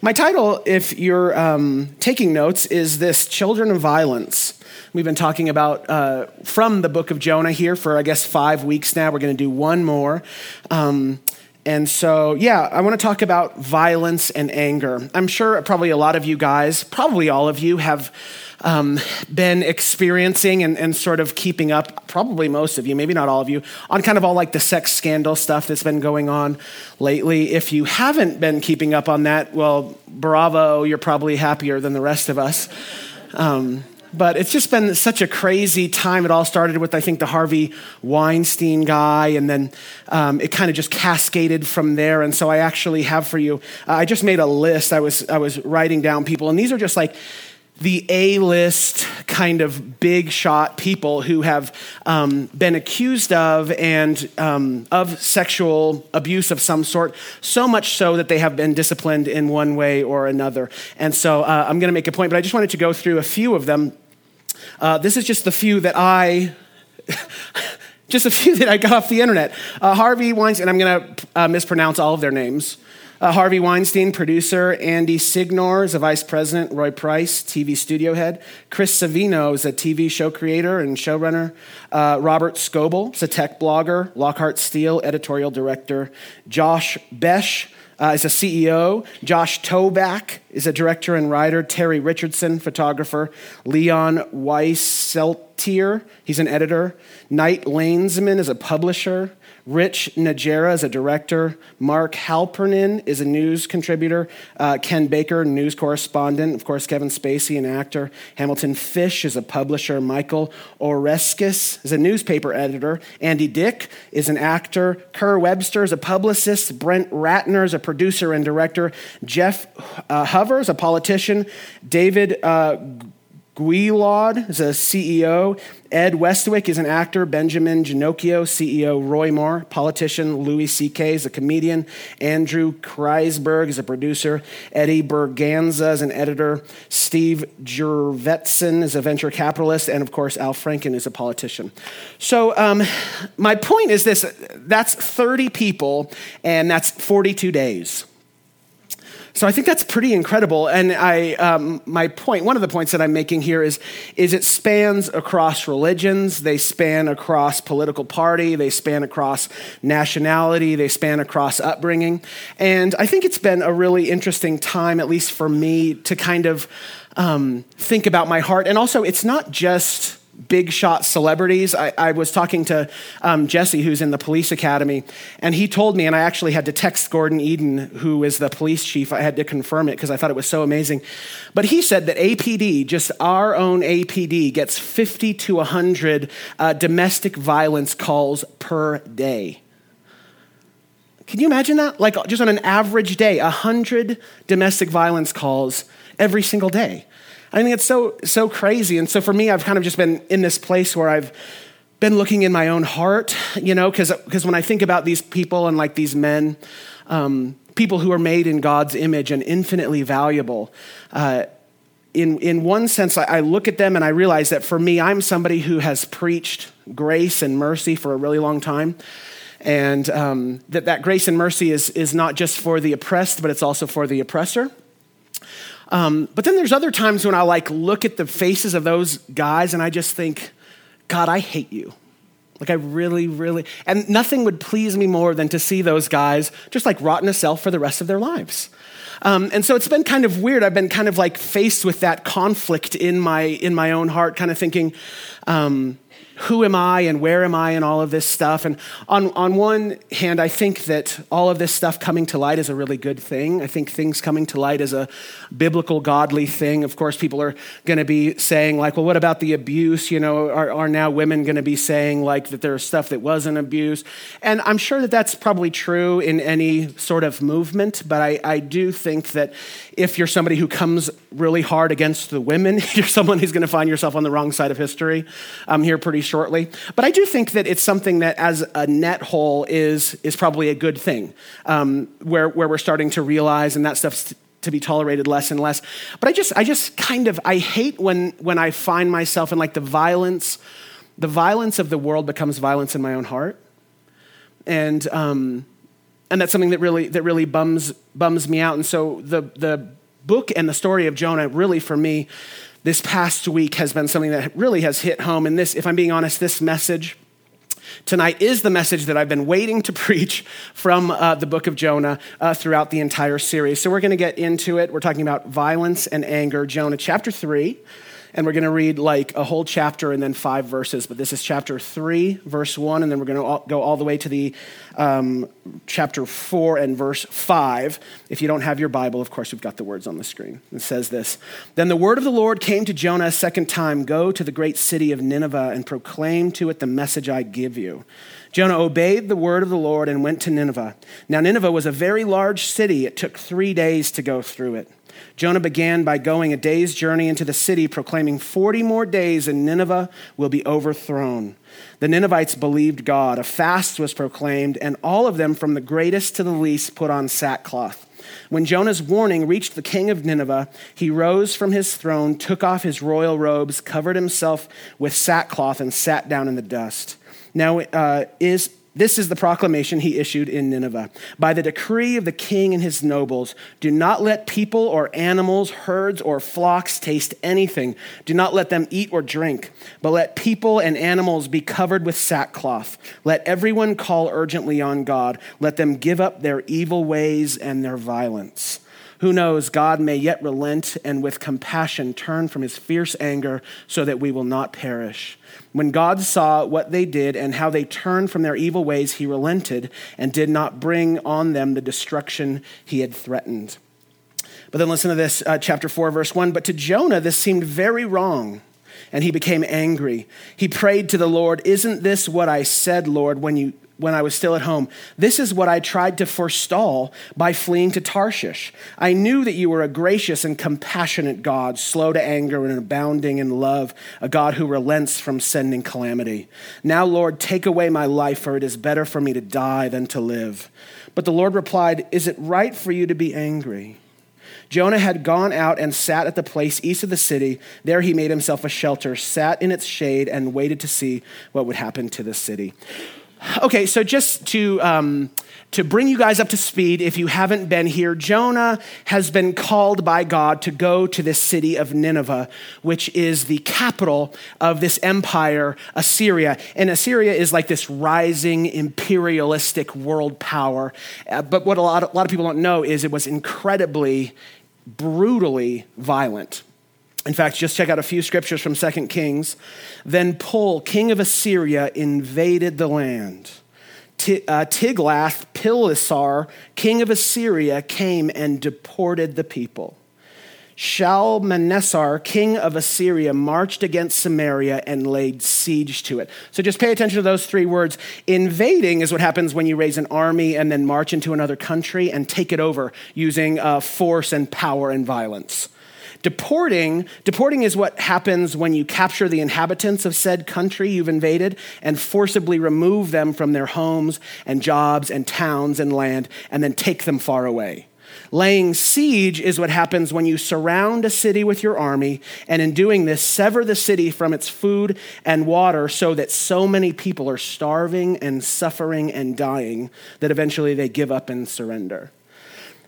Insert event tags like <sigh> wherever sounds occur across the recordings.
My title, if you're um, taking notes, is this Children of Violence. We've been talking about uh, from the book of Jonah here for, I guess, five weeks now. We're going to do one more. Um, and so, yeah, I want to talk about violence and anger. I'm sure probably a lot of you guys, probably all of you, have um, been experiencing and, and sort of keeping up, probably most of you, maybe not all of you, on kind of all like the sex scandal stuff that's been going on lately. If you haven't been keeping up on that, well, bravo, you're probably happier than the rest of us. Um, but it's just been such a crazy time. It all started with, I think, the Harvey Weinstein guy, and then um, it kind of just cascaded from there. And so I actually have for you, uh, I just made a list. I was, I was writing down people, and these are just like the A list kind of big shot people who have um, been accused of and um, of sexual abuse of some sort, so much so that they have been disciplined in one way or another. And so uh, I'm going to make a point, but I just wanted to go through a few of them. Uh, this is just the few that I. <laughs> just a few that I got off the internet. Uh, Harvey Weinstein, and I'm going to uh, mispronounce all of their names. Uh, Harvey Weinstein, producer. Andy Signor is a vice president. Roy Price, TV studio head. Chris Savino is a TV show creator and showrunner. Uh, Robert Scoble is a tech blogger. Lockhart Steele, editorial director. Josh Besh uh, is a CEO. Josh Toback is a director and writer. Terry Richardson, photographer. Leon Wieseltier, he's an editor. Knight Landesman is a publisher. Rich Najera is a director. Mark Halpernin is a news contributor. Uh, Ken Baker, news correspondent. Of course, Kevin Spacey, an actor. Hamilton Fish is a publisher. Michael Oreskes is a newspaper editor. Andy Dick is an actor. Kerr Webster is a publicist. Brett Ratner is a producer and director. Jeff uh, Hover is a politician. David uh, Guillod is a CEO. Ed Westwick is an actor. Benjamin Genocchio, CEO. Roy Moore, politician. Louis C.K. is a comedian. Andrew Kreisberg is a producer. Eddie Berganza is an editor. Steve Jurvetson is a venture capitalist. And of course, Al Franken is a politician. So, um, my point is this that's 30 people, and that's 42 days. So I think that's pretty incredible. And I, um, my point, one of the points that I'm making here is, is it spans across religions, they span across political party, they span across nationality, they span across upbringing. And I think it's been a really interesting time, at least for me, to kind of um, think about my heart. And also, it's not just big shot celebrities. I, I was talking to um, Jesse, who's in the police academy, and he told me, and I actually had to text Gorden Eden, who is the police chief. I had to confirm it because I thought it was so amazing. But he said that APD, just our own APD, gets 50 to 100 uh, domestic violence calls per day. Can you imagine that? Like just on an average day, 100 domestic violence calls every single day. I think it's so so crazy. And so for me, I've kind of just been in this place where I've been looking in my own heart, you know, because because when I think about these people and like these men, um, people who are made in God's image and infinitely valuable. Uh, in, in one sense, I, I look at them and I realize that for me, I'm somebody who has preached grace and mercy for a really long time and um, that that grace and mercy is, is not just for the oppressed but it's also for the oppressor um, but then there's other times when I like look at the faces of those guys and I just think, God, I hate you. Like I really, really, and nothing would please me more than to see those guys just like rot in a cell for the rest of their lives. Um, and so it's been kind of weird. I've been kind of like faced with that conflict in my in my own heart, kind of thinking, um, who am I and where am I and all of this stuff. And on, on one hand, I think that all of this stuff coming to light is a really good thing. I think things coming to light is a biblical, godly thing. Of course, people are going to be saying, like, well, what about the abuse? You know, are, are now women going to be saying, like, that there's stuff that wasn't abuse? And I'm sure that that's probably true in any sort of movement, but I, I do think that if you're somebody who comes really hard against the women, <laughs> you're someone who's going to find yourself on the wrong side of history um, here pretty shortly. But I do think that it's something that, as a net whole, is, is probably a good thing, um, where, where we're starting to realize, and that stuff's to be tolerated less and less. But I just, I just kind of, I hate when, when I find myself in like the violence, the violence of the world becomes violence in my own heart. And, um, and that's something that really that really bums bums me out. And so the the book and the story of Jonah really for me this past week has been something that really has hit home. And this, if I'm being honest, this message tonight is the message that I've been waiting to <laughs> preach from uh, the book of Jonah uh, throughout the entire series. So we're going to get into it. We're talking about violence and anger. Jonah chapter 3 and we're going to read like a whole chapter and then five verses. But this is chapter three, verse one, and then we're going to go all the way to the um, chapter four and verse five. If you don't have your Bible, of course, we've got the words on the screen. It says this Then the word of the Lord came to Jonah a second time Go to the great city of Nineveh and proclaim to it the message I give you. Jonah obeyed the word of the Lord and went to Nineveh. Now, Nineveh was a very large city. It took three days to go through it. Jonah began by going a day's journey into the city, proclaiming 40 more days and Nineveh will be overthrown. The Ninevites believed God. A fast was proclaimed, and all of them, from the greatest to the least, put on sackcloth. When Jonah's warning reached the king of Nineveh, he rose from his throne, took off his royal robes, covered himself with sackcloth, and sat down in the dust. Now, uh, is this is the proclamation he issued in Nineveh. By the decree of the king and his nobles, do not let people or animals, herds or flocks taste anything. Do not let them eat or drink, but let people and animals be covered with sackcloth. Let everyone call urgently on God. Let them give up their evil ways and their violence. Who knows, God may yet relent and with compassion turn from his fierce anger so that we will not perish. When God saw what they did and how they turned from their evil ways, he relented and did not bring on them the destruction he had threatened. But then listen to this, uh, chapter 4, verse 1. But to Jonah, this seemed very wrong, and he became angry. He prayed to the Lord, Isn't this what I said, Lord, when you when I was still at home. This is what I tried to forestall by fleeing to Tarshish. I knew that you were a gracious and compassionate God, slow to anger and abounding in love, a God who relents from sending calamity. Now, Lord, take away my life, for it is better for me to die than to live. But the Lord replied, Is it right for you to be angry? Jonah had gone out and sat at the place east of the city. There he made himself a shelter, sat in its shade, and waited to see what would happen to the city. Okay, so just to, um, to bring you guys up to speed, if you haven't been here, Jonah has been called by God to go to this city of Nineveh, which is the capital of this empire, Assyria. And Assyria is like this rising imperialistic world power. Uh, but what a lot, of, a lot of people don't know is it was incredibly, brutally violent. In fact, just check out a few scriptures from 2 Kings. Then Pul, king of Assyria, invaded the land. Uh, Tiglath-Pileser, king of Assyria, came and deported the people. Shalmaneser, king of Assyria, marched against Samaria and laid siege to it. So just pay attention to those three words. Invading is what happens when you raise an army and then march into another country and take it over using uh, force and power and violence. Deporting, deporting is what happens when you capture the inhabitants of said country you've invaded and forcibly remove them from their homes and jobs and towns and land and then take them far away. Laying siege is what happens when you surround a city with your army, and in doing this, sever the city from its food and water so that so many people are starving and suffering and dying that eventually they give up and surrender.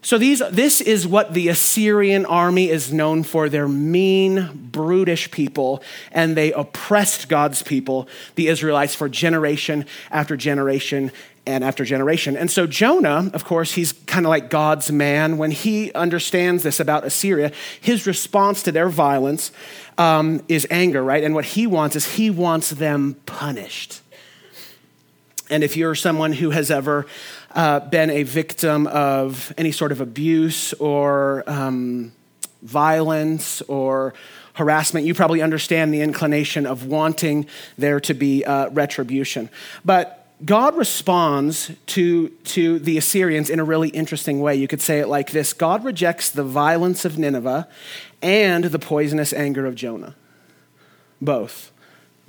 So these, this is what the Assyrian army is known for. They're mean, brutish people, and they oppressed God's people, the Israelites, for generation after generation and after generation. And so Jonah, of course, he's kind of like God's man. When he understands this about Assyria, his response to their violence um, is anger, right? And what he wants is he wants them punished. And if you're someone who has ever uh, been a victim of any sort of abuse or um, violence or harassment, you probably understand the inclination of wanting there to be uh, retribution. But God responds to, to the Assyrians in a really interesting way. You could say it like this God rejects the violence of Nineveh and the poisonous anger of Jonah. Both.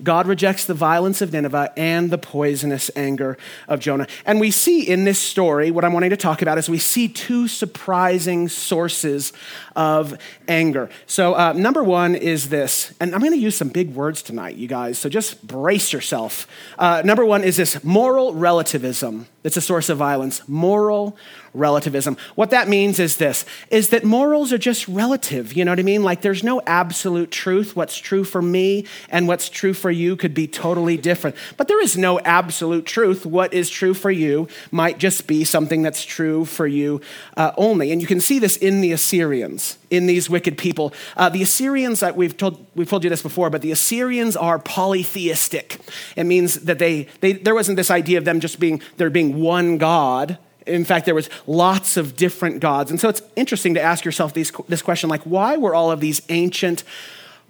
God rejects the violence of Nineveh and the poisonous anger of Jonah. And we see in this story, what I'm wanting to talk about is we see two surprising sources of anger. So, uh, number one is this, and I'm going to use some big words tonight, you guys, so just brace yourself. Uh, number one is this moral relativism. That's a source of violence moral relativism. What that means is this is that morals are just relative you know what i mean? Like there's no absolute truth. What's true for me and what's true for you could be totally different. But there is no absolute truth. What is true for you might just be something that's true for you uh, only. And you can see this in the assyrians in these wicked people uh, the assyrians we've told we've told you this before but the assyrians are polytheistic it means that they, they there wasn't this idea of them just being there being one God. In fact, there was lots of different gods. And so it's interesting to ask yourself these, this question like, why were all of these ancient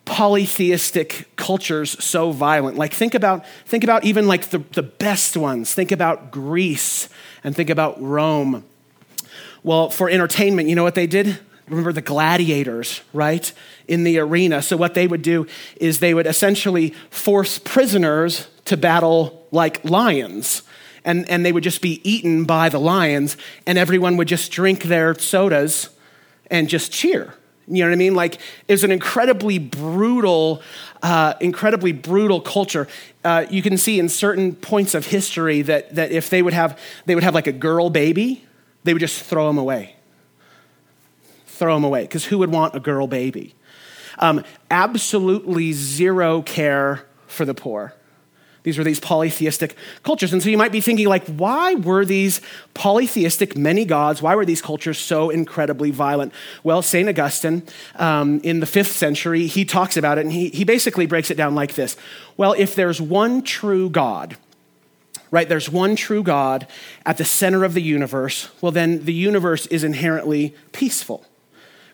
polytheistic cultures so violent? Like, think about, think about even like the, the best ones. Think about Greece and think about Rome. Well, for entertainment, you know what they did? Remember the gladiators, right? In the arena. So, what they would do is they would essentially force prisoners to battle like lions and, and they would just be eaten by the lions, and everyone would just drink their sodas and just cheer. You know what I mean? Like it was an incredibly brutal, uh, incredibly brutal culture. Uh, you can see in certain points of history that, that if they would have, they would have like a girl baby, they would just throw them away. Throw them away, because who would want a girl baby? Um, absolutely zero care for the poor. These were these polytheistic cultures. And so you might be thinking, like, why were these polytheistic, many gods, why were these cultures so incredibly violent? Well, St. Augustine, um, in the fifth century, he talks about it and he, he basically breaks it down like this Well, if there's one true God, right, there's one true God at the center of the universe, well, then the universe is inherently peaceful,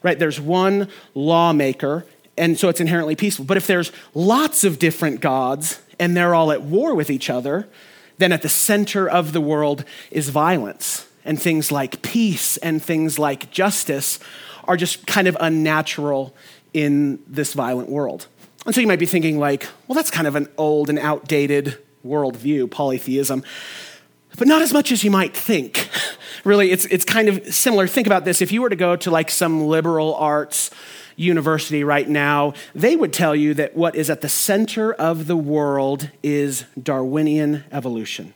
right? There's one lawmaker, and so it's inherently peaceful. But if there's lots of different gods, and they're all at war with each other, then at the center of the world is violence. And things like peace and things like justice are just kind of unnatural in this violent world. And so you might be thinking, like, well, that's kind of an old and outdated worldview, polytheism. But not as much as you might think. really, it's, it's kind of similar. Think about this. If you were to go to like some liberal arts university right now, they would tell you that what is at the center of the world is Darwinian evolution.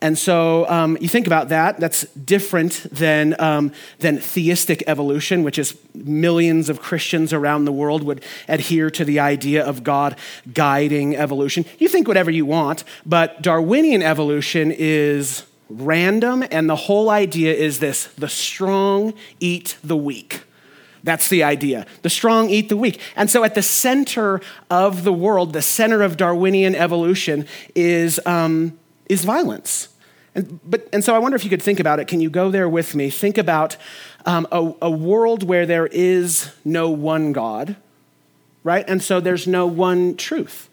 And so um, you think about that, that's different than, um, than theistic evolution, which is millions of Christians around the world would adhere to the idea of God guiding evolution. You think whatever you want, but Darwinian evolution is random, and the whole idea is this the strong eat the weak. That's the idea. The strong eat the weak. And so, at the center of the world, the center of Darwinian evolution is, um, is violence. And, but, and so, I wonder if you could think about it. Can you go there with me? Think about um, a, a world where there is no one God, right? And so, there's no one truth,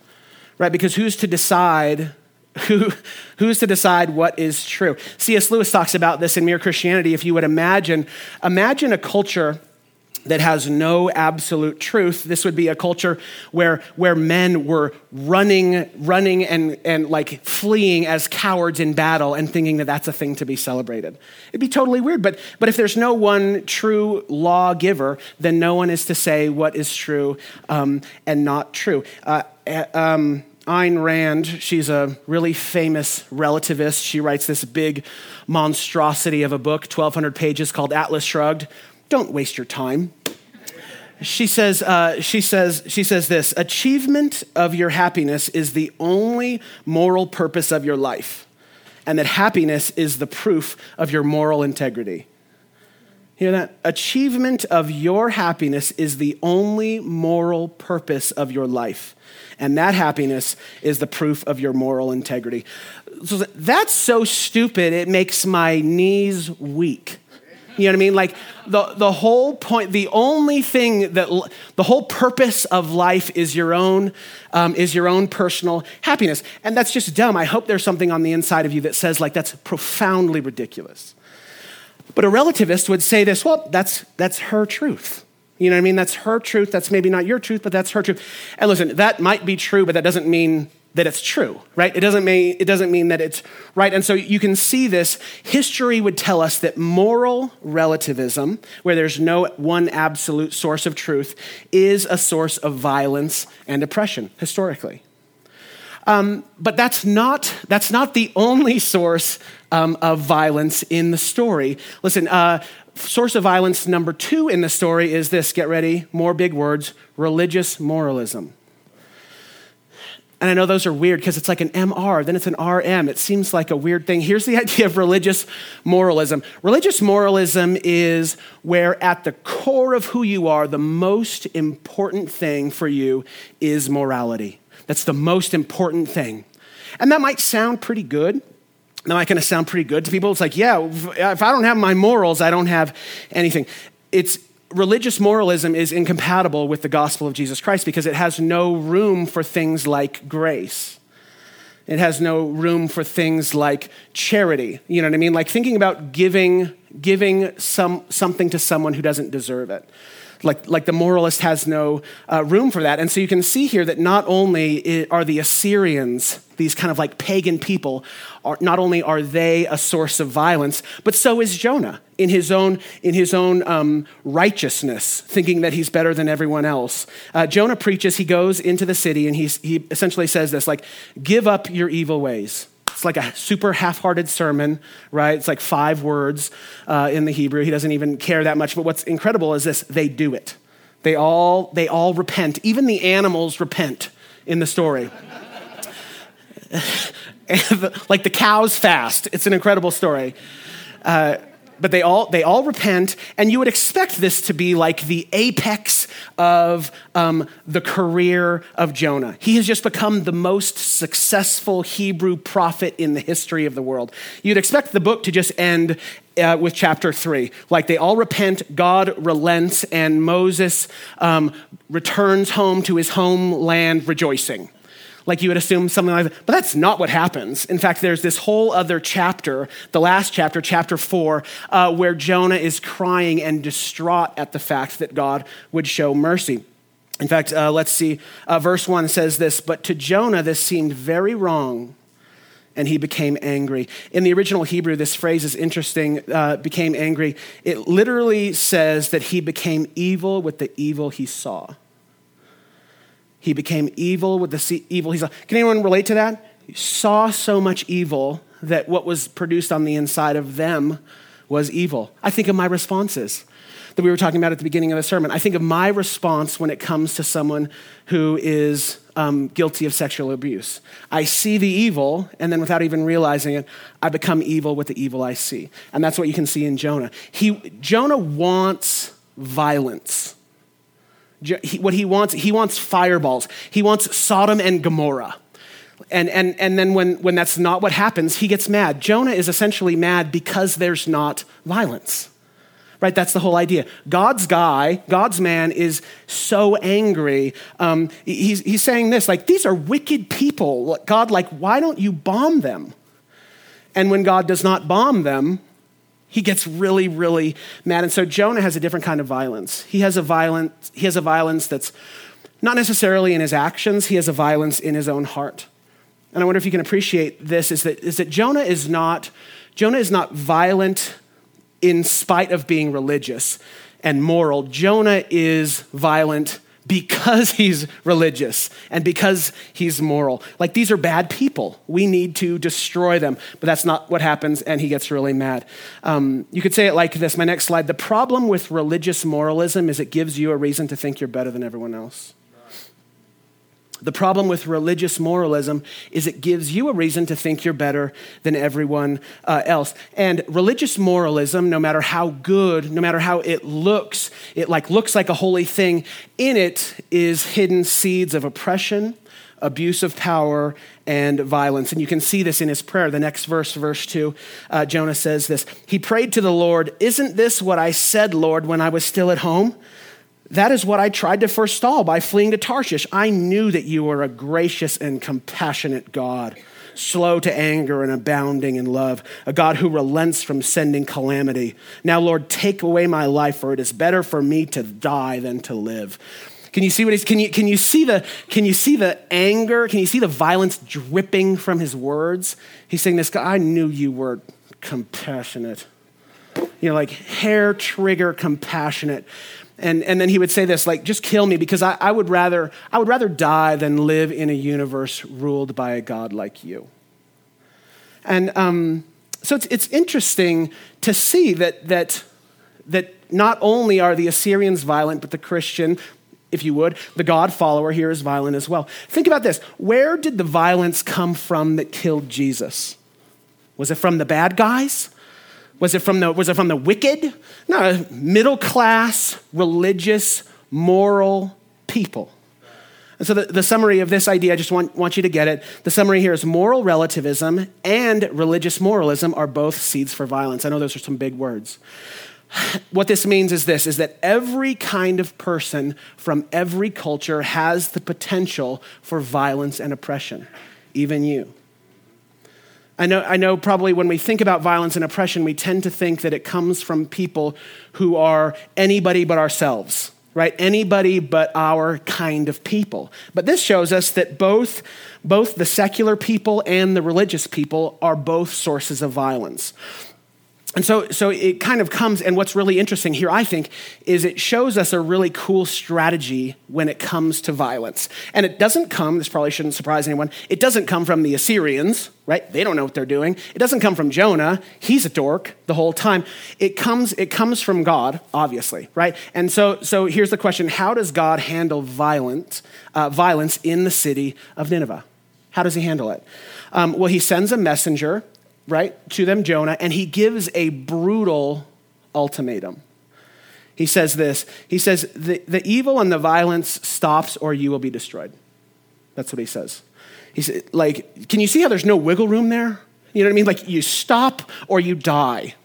right? Because who's to decide <laughs> who, who's to decide what is true? C.S. Lewis talks about this in Mere Christianity. If you would imagine, imagine a culture that has no absolute truth. This would be a culture where, where men were running, running and, and like fleeing as cowards in battle and thinking that that's a thing to be celebrated. It'd be totally weird. But, but if there's no one true lawgiver, then no one is to say what is true um, and not true. Uh, um, Ayn Rand, she's a really famous relativist. She writes this big monstrosity of a book, 1,200 pages, called Atlas Shrugged don't waste your time. She says, uh, she, says, she says this achievement of your happiness is the only moral purpose of your life, and that happiness is the proof of your moral integrity. Hear that? Achievement of your happiness is the only moral purpose of your life. And that happiness is the proof of your moral integrity. So that's so stupid, it makes my knees weak. You know what I mean? Like the, the whole point, the only thing that, the whole purpose of life is your own, um, is your own personal happiness. And that's just dumb. I hope there's something on the inside of you that says like that's profoundly ridiculous. But a relativist would say this, well, that's, that's her truth. You know what I mean? That's her truth. That's maybe not your truth, but that's her truth. And listen, that might be true, but that doesn't mean that it's true, right? It doesn't mean it doesn't mean that it's right. And so you can see this. History would tell us that moral relativism, where there's no one absolute source of truth, is a source of violence and oppression historically. Um, but that's not that's not the only source um, of violence in the story. Listen, uh, source of violence number two in the story is this get ready, more big words religious moralism. And I know those are weird because it's like an MR, then it's an RM. It seems like a weird thing. Here's the <laughs> idea of religious moralism religious moralism is where, at the core of who you are, the most important thing for you is morality. That's the most important thing. And that might sound pretty good. That might kind of sound pretty good to people. It's like, yeah, if I don't have my morals, I don't have anything. It's religious moralism is incompatible with the gospel of Jesus Christ because it has no room for things like grace. It has no room for things like charity. You know what I mean? Like thinking about giving, giving some, something to someone who doesn't deserve it. Like, like the moralist has no uh, room for that. And so you can see here that not only are the Assyrians, these kind of like pagan people, are, not only are they a source of violence, but so is Jonah in his own, in his own um, righteousness, thinking that he's better than everyone else. Uh, Jonah preaches, he goes into the city and he essentially says this like, give up your evil ways. It's like a super half hearted sermon, right? It's like five words uh, in the Hebrew. He doesn't even care that much. But what's incredible is this they do it. They all, they all repent. Even the animals repent in the story. <laughs> like the cows fast. It's an incredible story. Uh, but they all they all repent and you would expect this to be like the apex of um, the career of jonah. He has just become the most successful hebrew prophet in the history of the world. You'd expect the book to just end uh, with chapter 3 like they all repent god relents and moses um, returns home to his homeland rejoicing like you would assume something like that. But that's not what happens. In fact, there's this whole other chapter, the last chapter, chapter four, uh, where Jonah is crying and distraught at the fact that God would show mercy. In fact, uh, let's see. Uh, verse 1 says this But to Jonah, this seemed very wrong, and he became angry. In the original Hebrew, this phrase is interesting uh, became angry. It literally says that he became evil with the evil he saw. He became evil with the evil he saw. Can anyone relate to that? He saw so much evil that what was produced on the inside of them was evil. I think of my responses that we were talking about at the beginning of the sermon. I think of my response when it comes to someone who is um, guilty of sexual abuse. I see the evil, and then without even realizing it, I become evil with the evil I see. And that's what you can see in Jonah. He, Jonah wants violence. What he wants, he wants fireballs. He wants Sodom and Gomorrah. And, and, and then when, when that's not what happens, he gets mad. Jonah is essentially mad because there's not violence. Right? That's the whole idea. God's guy, God's man, is so angry. Um, he's, he's saying this like, these are wicked people. God, like, why don't you bomb them? And when God does not bomb them, he gets really, really mad. And so Jonah has a different kind of violence. He has a violence, he has a violence that's not necessarily in his actions, he has a violence in his own heart. And I wonder if you can appreciate this is that, is that Jonah is not Jonah is not violent in spite of being religious and moral. Jonah is violent because <laughs> he's religious and because he's moral. Like these are bad people. We need to destroy them. But that's not what happens, and he gets really mad. Um, you could say it like this my next slide. The problem with religious moralism is it gives you a reason to think you're better than everyone else. The problem with religious moralism is it gives you a reason to think you're better than everyone uh, else. And religious moralism, no matter how good, no matter how it looks, it like looks like a holy thing, in it is hidden seeds of oppression, abuse of power, and violence. And you can see this in his prayer. The next verse, verse 2, uh, Jonah says this He prayed to the Lord, Isn't this what I said, Lord, when I was still at home? That is what I tried to forestall by fleeing to Tarshish. I knew that you were a gracious and compassionate God, slow to anger and abounding in love, a God who relents from sending calamity. Now, Lord, take away my life, for it is better for me to die than to live. Can you see what he's can you can you see the can you see the anger? Can you see the violence dripping from his words? He's saying this I knew you were compassionate. You know, like hair trigger compassionate. And, and then he would say this, like, just kill me because I, I, would rather, I would rather die than live in a universe ruled by a God like you. And um, so it's, it's interesting to see that, that, that not only are the Assyrians violent, but the Christian, if you would, the God follower here is violent as well. Think about this. Where did the violence come from that killed Jesus? Was it from the bad guys? Was it from the, was it from the wicked? No, middle class, religious, moral people. And so, the, the summary of this idea, I just want, want you to get it. The summary here is moral relativism and religious moralism are both seeds for violence. I know those are some big words. What this means is this is that every kind of person from every culture has the potential for violence and oppression, even you. I know, I know probably when we think about violence and oppression, we tend to think that it comes from people who are anybody but ourselves right? Anybody but our kind of people. But this shows us that both, both the secular people and the religious people are both sources of violence. And so, so it kind of comes, and what's really interesting here, I think, is it shows us a really cool strategy when it comes to violence. And it doesn't come, this probably shouldn't surprise anyone, it doesn't come from the Assyrians, right? They don't know what they're doing. It doesn't come from Jonah, he's a dork the whole time. It comes, it comes from God, obviously, right? And so, so here's the question How does God handle violent, uh, violence in the city of Nineveh? How does he handle it? Um, well, he sends a messenger right, to them, Jonah, and he gives a brutal ultimatum. He says this He says, the, the evil and the violence stops or you will be destroyed. That's what he says. He said, like, can you see how there's no wiggle room there? You know what I mean? Like, you stop or you die.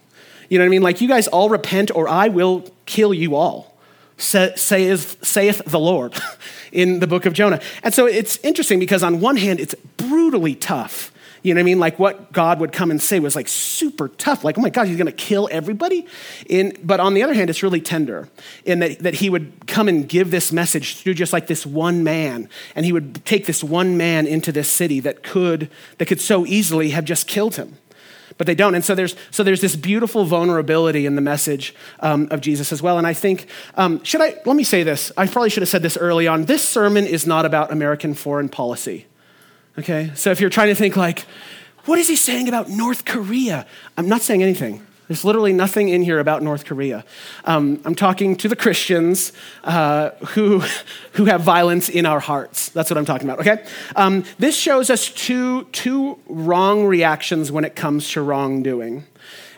You know what I mean? Like, you guys all repent or I will kill you all, saith, saith the Lord <laughs> in the book of Jonah. And so it's interesting because, on one hand, it's brutally tough you know what I mean? Like what God would come and say was like super tough. Like, oh my God, he's going to kill everybody. In, but on the other hand, it's really tender in that, that he would come and give this message through just like this one man. And he would take this one man into this city that could, that could so easily have just killed him. But they don't. And so there's, so there's this beautiful vulnerability in the message um, of Jesus as well. And I think, um, should I, let me say this. I probably should have said this early on. This sermon is not about American foreign policy. Okay? So if you're trying to think, like, what is he saying about North Korea? I'm not saying anything. There's literally nothing in here about North Korea. Um, I'm talking to the Christians uh, who, <laughs> who have violence in our hearts. That's what I'm talking about, okay? Um, this shows us two, two wrong reactions when it comes to wrongdoing.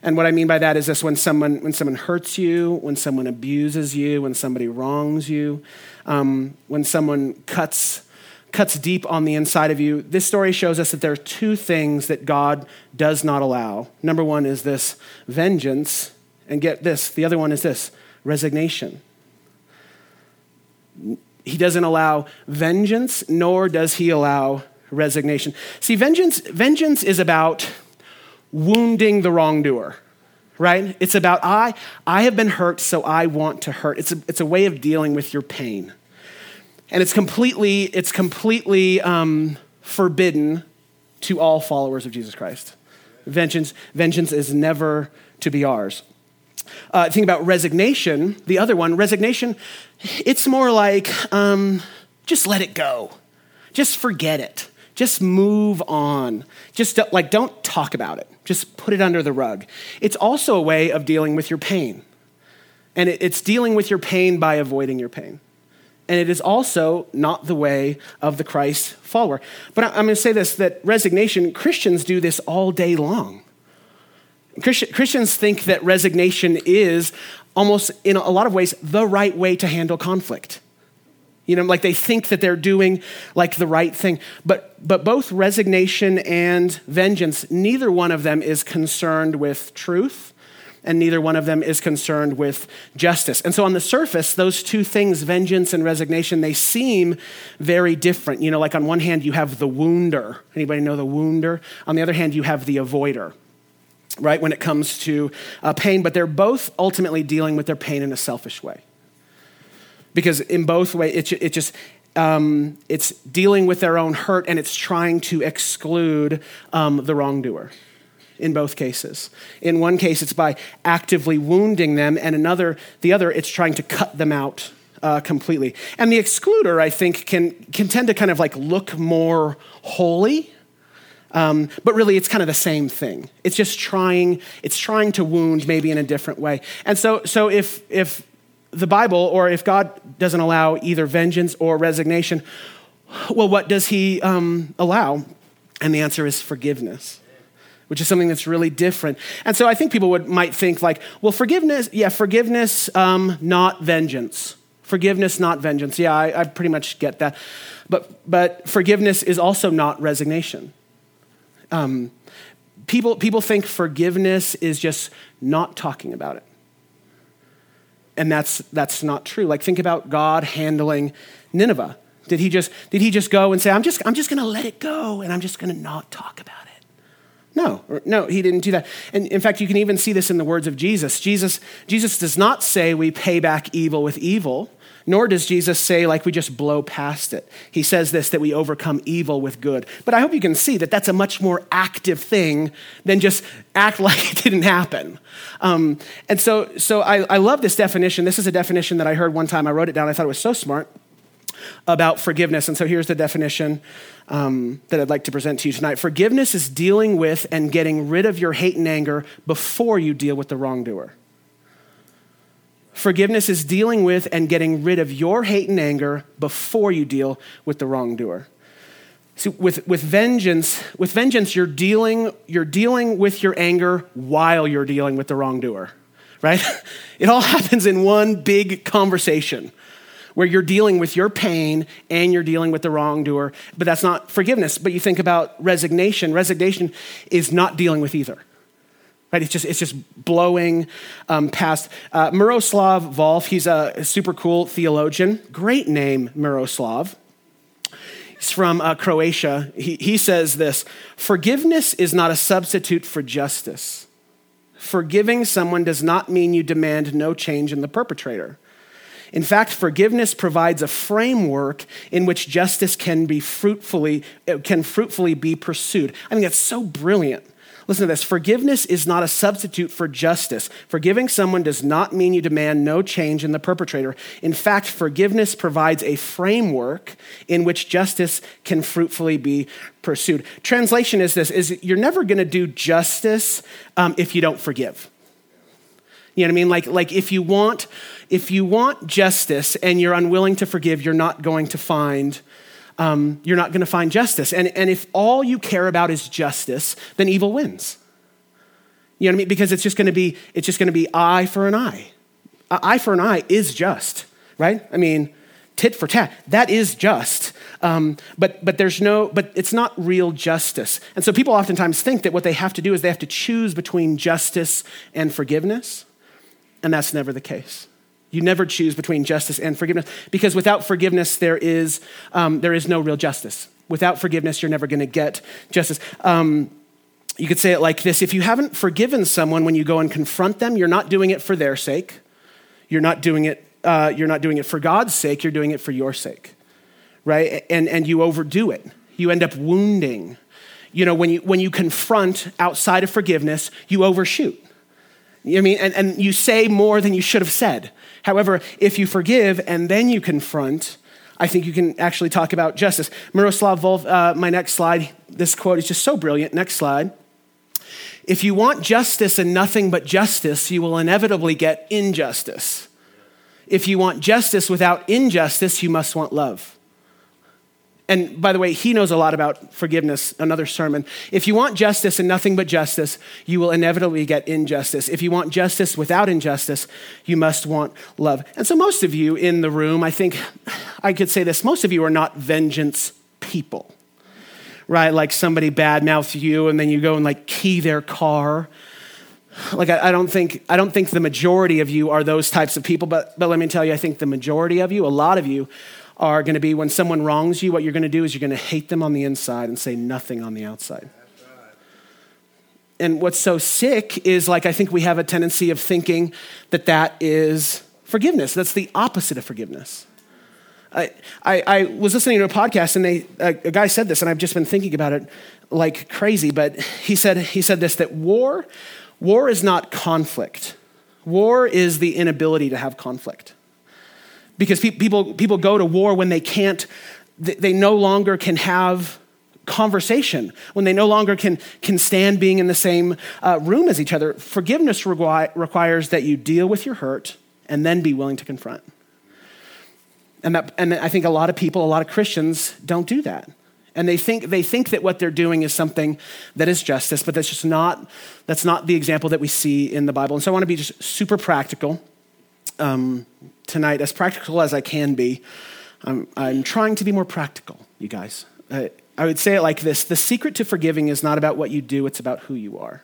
And what I mean by that is this when someone, when someone hurts you, when someone abuses you, when somebody wrongs you, um, when someone cuts cuts deep on the inside of you. This story shows us that there are two things that God does not allow. Number one is this vengeance, and get this, the other one is this resignation. He doesn't allow vengeance, nor does he allow resignation. See, vengeance, vengeance is about wounding the wrongdoer right it's about i i have been hurt so i want to hurt it's a, it's a way of dealing with your pain and it's completely, it's completely um, forbidden to all followers of Jesus Christ. Vengeance, vengeance is never to be ours. Uh, think about resignation, the other one, resignation, it's more like um, just let it go. Just forget it. Just move on. Just like don't talk about it. Just put it under the rug. It's also a way of dealing with your pain. And it's dealing with your pain by avoiding your pain and it is also not the way of the Christ follower. But I'm going to say this that resignation, Christians do this all day long. Christians think that resignation is almost, in a lot of ways, the right way to handle conflict. You know, like they think that they're doing like the right thing. But, but both resignation and vengeance, neither one of them is concerned with truth and neither one of them is concerned with justice. And so on the surface, those two things, vengeance and resignation, they seem very different. You know, like on one hand you have the wounder. Anybody know the wounder? On the other hand, you have the avoider. Right, when it comes to uh, pain, but they're both ultimately dealing with their pain in a selfish way. Because in both ways, it, it just, um, it's dealing with their own hurt and it's trying to exclude um, the wrongdoer in both cases. In one case, it's by actively wounding them, and another, the other, it's trying to cut them out uh, completely. And the excluder, I think, can, can tend to kind of like look more holy. Um, but really, it's kind of the same thing. It's just trying, it's trying to wound maybe in a different way. And so, so if, if the Bible or if God doesn't allow either vengeance or resignation, well, what does he um, allow? And the answer is forgiveness which is something that's really different. And so I think people would, might think like, well, forgiveness, yeah, forgiveness, um, not vengeance. Forgiveness, not vengeance. Yeah, I, I pretty much get that. But, but forgiveness is also not resignation. Um, people, people think forgiveness is just not talking about it. And that's, that's not true. Like, think about God handling Nineveh. Did he just, did he just go and say, I'm just, I'm just going to let it go and I'm just going to not talk about it? No, no, he didn't do that. And in fact, you can even see this in the words of Jesus. Jesus, Jesus does not say we pay back evil with evil, nor does Jesus say like we just blow past it. He says this that we overcome evil with good. But I hope you can see that that's a much more active thing than just act <laughs> like it didn't happen. Um, and so, so I, I love this definition. This is a definition that I heard one time. I wrote it down. I thought it was so smart about forgiveness. And so here's the definition um, that I'd like to present to you tonight. Forgiveness is dealing with and getting rid of your hate and anger before you deal with the wrongdoer. Forgiveness is dealing with and getting rid of your hate and anger before you deal with the wrongdoer. See, with, with vengeance, with vengeance, you're dealing, you're dealing with your anger while you're dealing with the wrongdoer, right? <laughs> It all <laughs> happens in one big conversation where you're dealing with your pain and you're dealing with the wrongdoer, but that's not forgiveness. But you think about resignation. Resignation is not dealing with either. Right? It's just, it's just blowing um, past. Uh, Miroslav Volf, he's a super cool theologian. Great name, Miroslav. He's from uh, Croatia. He, he says this Forgiveness is not a substitute for justice. Forgiving someone does not mean you demand no change in the perpetrator. In fact, forgiveness provides a framework in which justice can be fruitfully can fruitfully be pursued. I think that's so brilliant. Listen to this. Forgiveness is not a substitute for justice. Forgiving someone does not mean you demand no change in the perpetrator. In fact, forgiveness provides a framework in which justice can fruitfully be pursued. Translation is this is you're never going to do justice um, if you don't forgive. You know what I mean? Like, like if you want, if you want justice and you're unwilling to forgive, you're not going to find, um, you're not going to find justice. And, and if all you care about is justice, then evil wins. You know what I mean? Because it's just going to be, it's just going to be eye for an eye. eye for an eye is just, right? I mean, tit for tat. That is just. Um, but, but there's no, but it's not real justice. And so people oftentimes think that what they have to do is they have to choose between justice and forgiveness. And that's never the case. You never choose between justice and forgiveness because without forgiveness, there is, um, there is no real justice. Without forgiveness, you're never going to get justice. Um, you could say it like this If you haven't forgiven someone when you go and confront them, you're not doing it for their sake. You're not doing it, uh, you're not doing it for God's sake, you're doing it for your sake, right? And, and you overdo it. You end up wounding. You know, when you, when you confront outside of forgiveness, you overshoot I mean? And, and you say more than you should have said. However, if you forgive and then you confront, I think you can actually talk about justice. Miroslav Volf, uh, my next slide, this quote is just so brilliant. Next slide. If you want justice and nothing but justice, you will inevitably get injustice. If you want justice without injustice, you must want love. And by the way, he knows a lot about forgiveness, another sermon. If you want justice and nothing but justice, you will inevitably get injustice. If you want justice without injustice, you must want love. And so, most of you in the room, I think I could say this most of you are not vengeance people, right? Like somebody badmouths you and then you go and like key their car. Like, I, I, don't think, I don't think the majority of you are those types of people, but, but let me tell you, I think the majority of you, a lot of you, are going to be when someone wrongs you, what you're going to do is you're going to hate them on the inside and say nothing on the outside. And what's so sick is like, I think we have a tendency of thinking that that is forgiveness. That's the opposite of forgiveness. I, I, I was listening to a podcast and they, a, a guy said this, and I've just been thinking about it like crazy, but he said, he said this that war, war is not conflict. War is the inability to have conflict because pe- people, people go to war when they can't, they no longer can have conversation, when they no longer can, can stand being in the same uh, room as each other. Forgiveness requi- requires that you deal with your hurt and then be willing to confront. And, that, and I think a lot of people, a lot of Christians don't do that. And they think, they think that what they're doing is something that is justice, but that's just not, that's not the example that we see in the Bible. And so I want to be just super practical um, tonight, as practical as I can be. I'm, I'm trying to be more practical, you guys. Uh, I would say it like this The secret to forgiving is not about what you do, it's about who you are.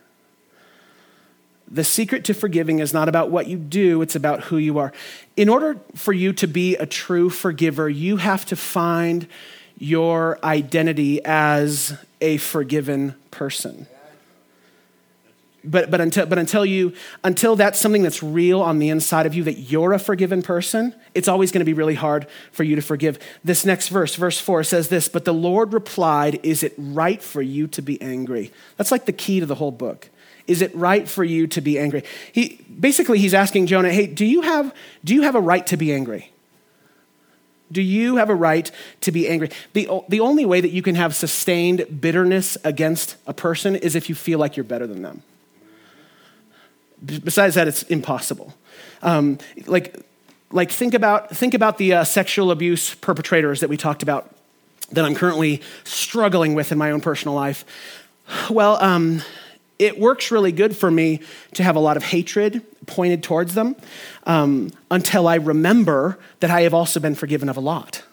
The secret to forgiving is not about what you do, it's about who you are. In order for you to be a true forgiver, you have to find your identity as a forgiven person. But, but, until, but until you until that's something that's real on the inside of you that you're a forgiven person it's always going to be really hard for you to forgive this next verse verse 4 says this but the lord replied is it right for you to be angry that's like the key to the whole book is it right for you to be angry? He, basically, he's asking Jonah, hey, do you, have, do you have a right to be angry? Do you have a right to be angry? The, the only way that you can have sustained bitterness against a person is if you feel like you're better than them. Besides that, it's impossible. Um, like, like think about, think about the uh, sexual abuse perpetrators that we talked about that I'm currently struggling with in my own personal life. Well, um, it works really good for me to have a lot of hatred pointed towards them um, until I remember that I have also been forgiven of a lot.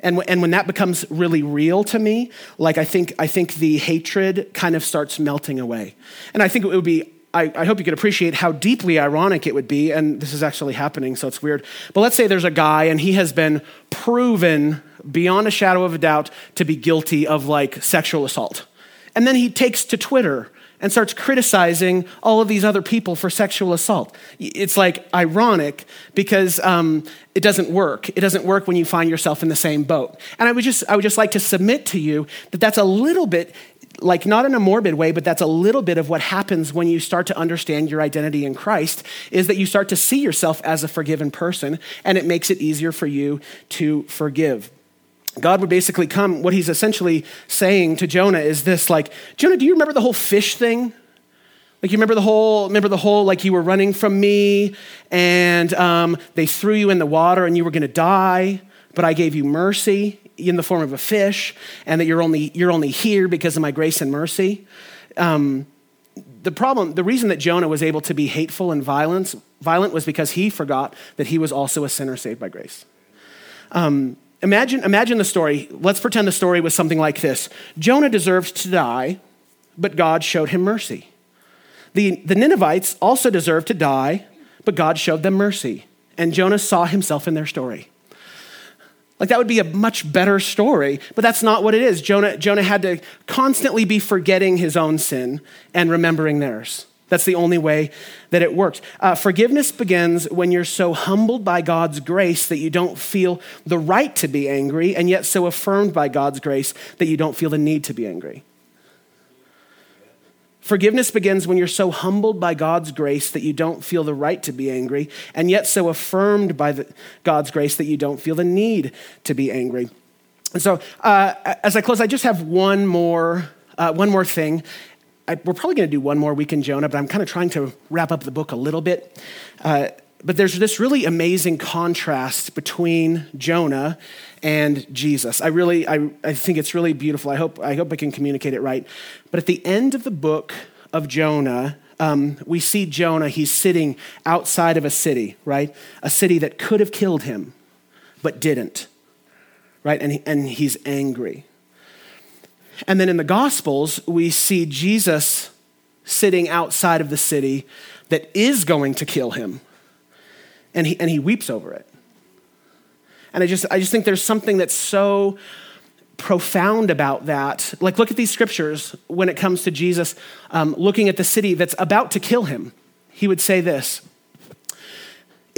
And, w- and when that becomes really real to me, like I think, I think the hatred kind of starts melting away. And I think it would be I, I, hope you could appreciate how deeply ironic it would be, and this is actually happening, so it's weird. But let's say there's a guy and he has been proven beyond a shadow of a doubt to be guilty of like sexual assault. And then he takes to Twitter and starts criticizing all of these other people for sexual assault. It's like ironic because um, it doesn't work. It doesn't work when you find yourself in the same boat. And I would just, I would just like to submit to you that that's a little bit, like not in a morbid way, but that's a little bit of what happens when you start to understand your identity in Christ, is that you start to see yourself as a forgiven person, and it makes it easier for you to forgive. God would basically come, what he's essentially saying to Jonah is this like, Jonah, do you remember the whole fish thing? Like you remember the whole, remember the whole, like you were running from me and um, they threw you in the water and you were going to die, but I gave you mercy in the form of a fish and that you're only, you're only here because of my grace and mercy. Um, the problem, the reason that Jonah was able to be hateful and violent, violent was because he forgot that he was also a sinner saved by grace. Um, Imagine, imagine the story. Let's pretend the story was something like this Jonah deserved to die, but God showed him mercy. The, the Ninevites also deserved to die, but God showed them mercy. And Jonah saw himself in their story. Like that would be a much better story, but that's not what it is. Jonah, Jonah had to constantly be forgetting his own sin and remembering theirs. That's the only way that it works. Uh, forgiveness begins when you're so humbled by God's grace that you don't feel the right to be angry, and yet so affirmed by God's grace that you don't feel the need to be angry. Forgiveness begins when you're so humbled by God's grace that you don't feel the right to be angry, and yet so affirmed by the, God's grace that you don't feel the need to be angry. And so, uh, as I close, I just have one more, uh, one more thing, I, we're probably going to do one more week in Jonah, but I'm kind of trying to wrap up the book a little bit. Uh, but there's this really amazing contrast between Jonah and Jesus. I really, I, I think it's really beautiful. I hope, I hope I can communicate it right. But at the end of the book of Jonah, um, we see Jonah, he's sitting outside of a city, right? A city that could have killed him, but didn't, right? And, he, and he's angry. And then in the Gospels, we see Jesus sitting outside of the city that is going to kill him. And he, and he weeps over it. And I just, I just think there's something that's so profound about that. Like, look at these scriptures when it comes to Jesus um, looking at the city that's about to kill him. He would say this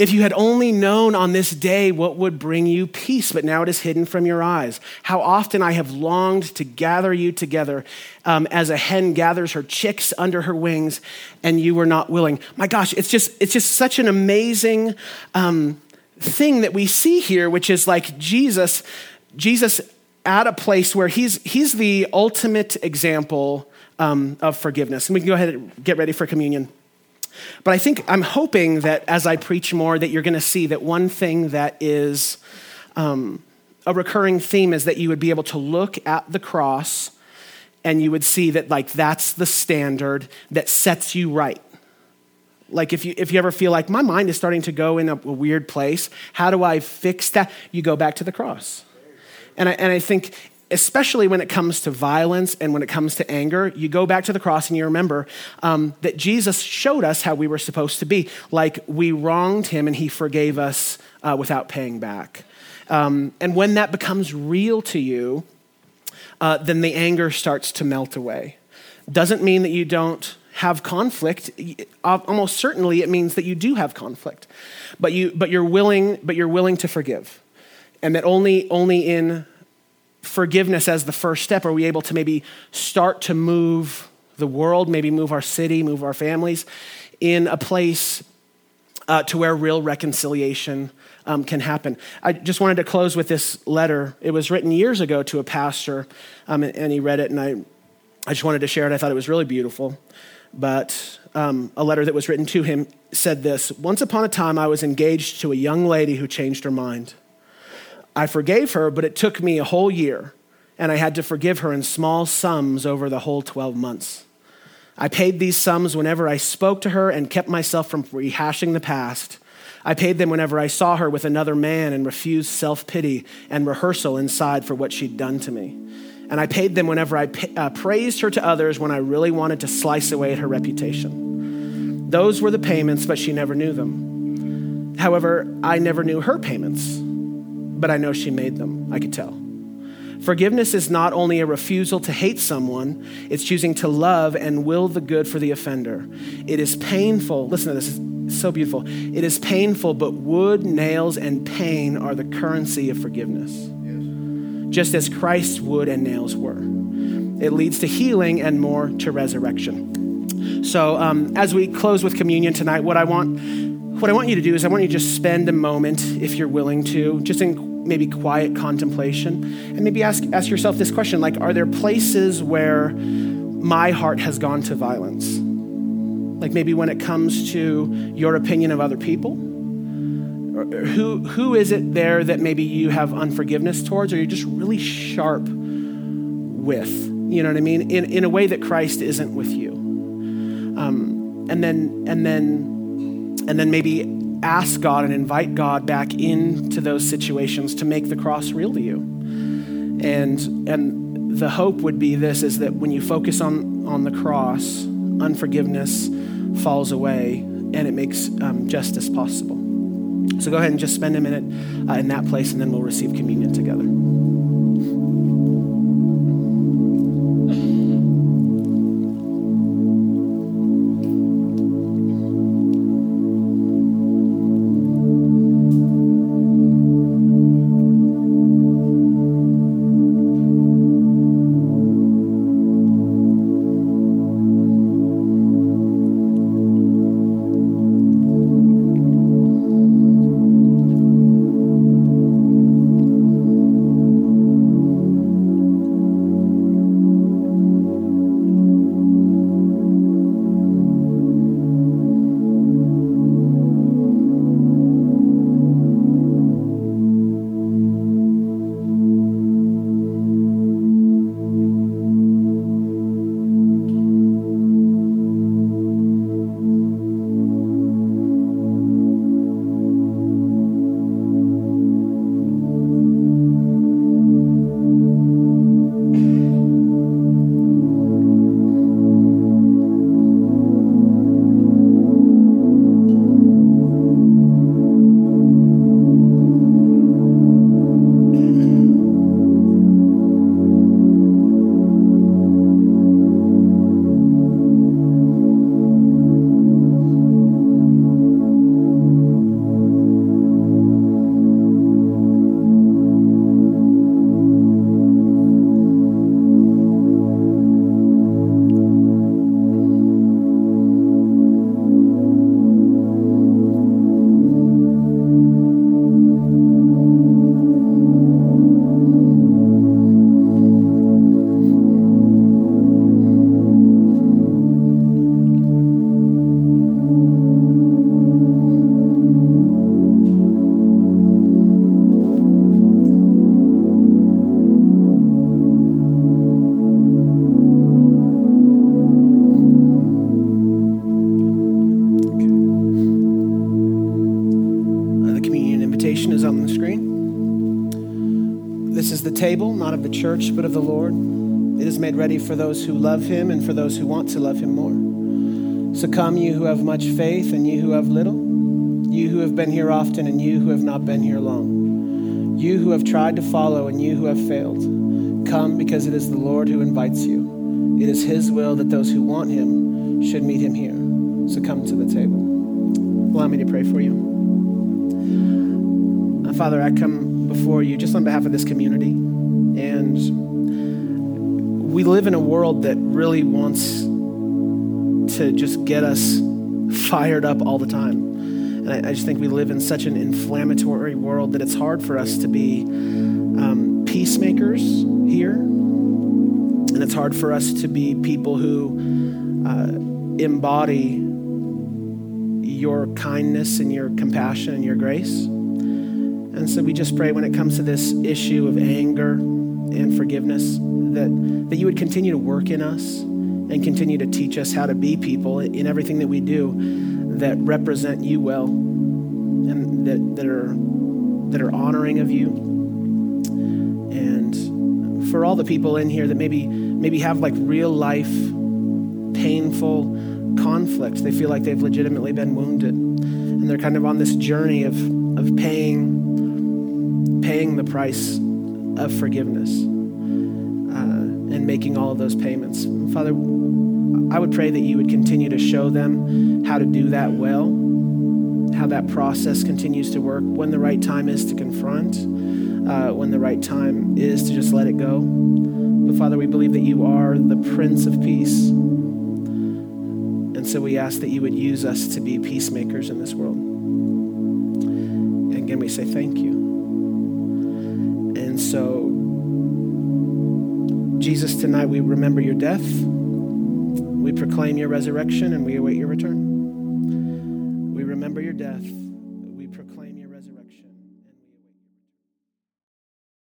if you had only known on this day what would bring you peace, but now it is hidden from your eyes. How often I have longed to gather you together um, as a hen gathers her chicks under her wings, and you were not willing. My gosh, it's just, it's just such an amazing um, thing that we see here, which is like Jesus, Jesus at a place where he's, he's the ultimate example um, of forgiveness. And we can go ahead and get ready for communion. But I think I'm hoping that as I preach more, that you're going to see that one thing that is um, a recurring theme is that you would be able to look at the cross and you would see that like that's the standard that sets you right. Like if you if you ever feel like my mind is starting to go in a, a weird place, how do I fix that? You go back to the cross. And I, and I think especially when it comes to violence and when it comes to anger, you go back to the cross and you remember um, that Jesus showed us how we were supposed to be. Like we wronged him and he forgave us uh, without paying back. Um, and when that becomes real to you, uh, then the anger starts to melt away. Doesn't mean that you don't have conflict. Almost certainly, it means that you do have conflict, but you but you're willing but you're willing to forgive, and that only only in forgiveness as the first step are we able to maybe start to move the world, maybe move our city, move our families in a place uh, to where real reconciliation um, can happen. I just wanted to close with this letter. It was written years ago to a pastor, um, and he read it, and I, I just wanted to share it. I thought it was really beautiful. But um, a letter that was written to him said this Once upon a time, I was engaged to a young lady who changed her mind. I forgave her, but it took me a whole year, and I had to forgive her in small sums over the whole 12 months. I paid these sums whenever I spoke to her and kept myself from rehashing the past. I paid them whenever I saw her with another man and refused self pity and rehearsal inside for what she'd done to me. And I paid them whenever I uh, praised her to others when I really wanted to slice away at her reputation. Those were the payments, but she never knew them. However, I never knew her payments but I know she made them. I could tell. Forgiveness is not only a refusal to hate someone, it's choosing to love and will the good for the offender. It is painful. Listen to this, it's so beautiful. It is painful, but wood, nails, and pain are the currency of forgiveness. Yes. Just as Christ's wood and nails were. It leads to healing and more to resurrection. So, um, as we close with communion tonight, what I want what I want you to do is I want you to just spend a moment, if you're willing to, just in maybe quiet contemplation. And maybe ask, ask yourself this question like are there places where my heart has gone to violence? Like maybe when it comes to your opinion of other people? Who, who is it there that maybe you have unforgiveness towards or you're just really sharp with? You know what i mean? In, in a way that christ isn't with you. Um, and then and then and then maybe ask God and invite God back into those situations to make the cross real to you. And, and the hope would be this is that when you focus on, on the cross, unforgiveness falls away and it makes um, justice possible. So go ahead and just spend a minute uh, in that place and then we'll receive communion together. Table, not of the church, but of the Lord. It is made ready for those who love him and for those who want to love him more. So come, you who have much faith and you who have little, you who have been here often and you who have not been here long, you who have tried to follow and you who have failed. Come because it is the Lord who invites you. It is his will that those who want him should meet him here. So come to the table. Allow me to pray for you. Father, I come before you just on behalf of this community. We live in a world that really wants to just get us fired up all the time. And I, I just think we live in such an inflammatory world that it's hard for us to be um, peacemakers here. And it's hard for us to be people who uh, embody your kindness and your compassion and your grace. And so we just pray when it comes to this issue of anger and forgiveness that, that you would continue to work in us and continue to teach us how to be people in everything that we do that represent you well and that, that are that are honoring of you. And for all the people in here that maybe maybe have like real life painful conflicts they feel like they've legitimately been wounded and they're kind of on this journey of of paying paying the price of forgiveness uh, and making all of those payments father I would pray that you would continue to show them how to do that well, how that process continues to work, when the right time is to confront, uh, when the right time is to just let it go. But Father, we believe that you are the Prince of Peace. And so we ask that you would use us to be peacemakers in this world. And again, we say thank you. So, Jesus, tonight we remember your death. We proclaim your resurrection and we await your return. We remember your death.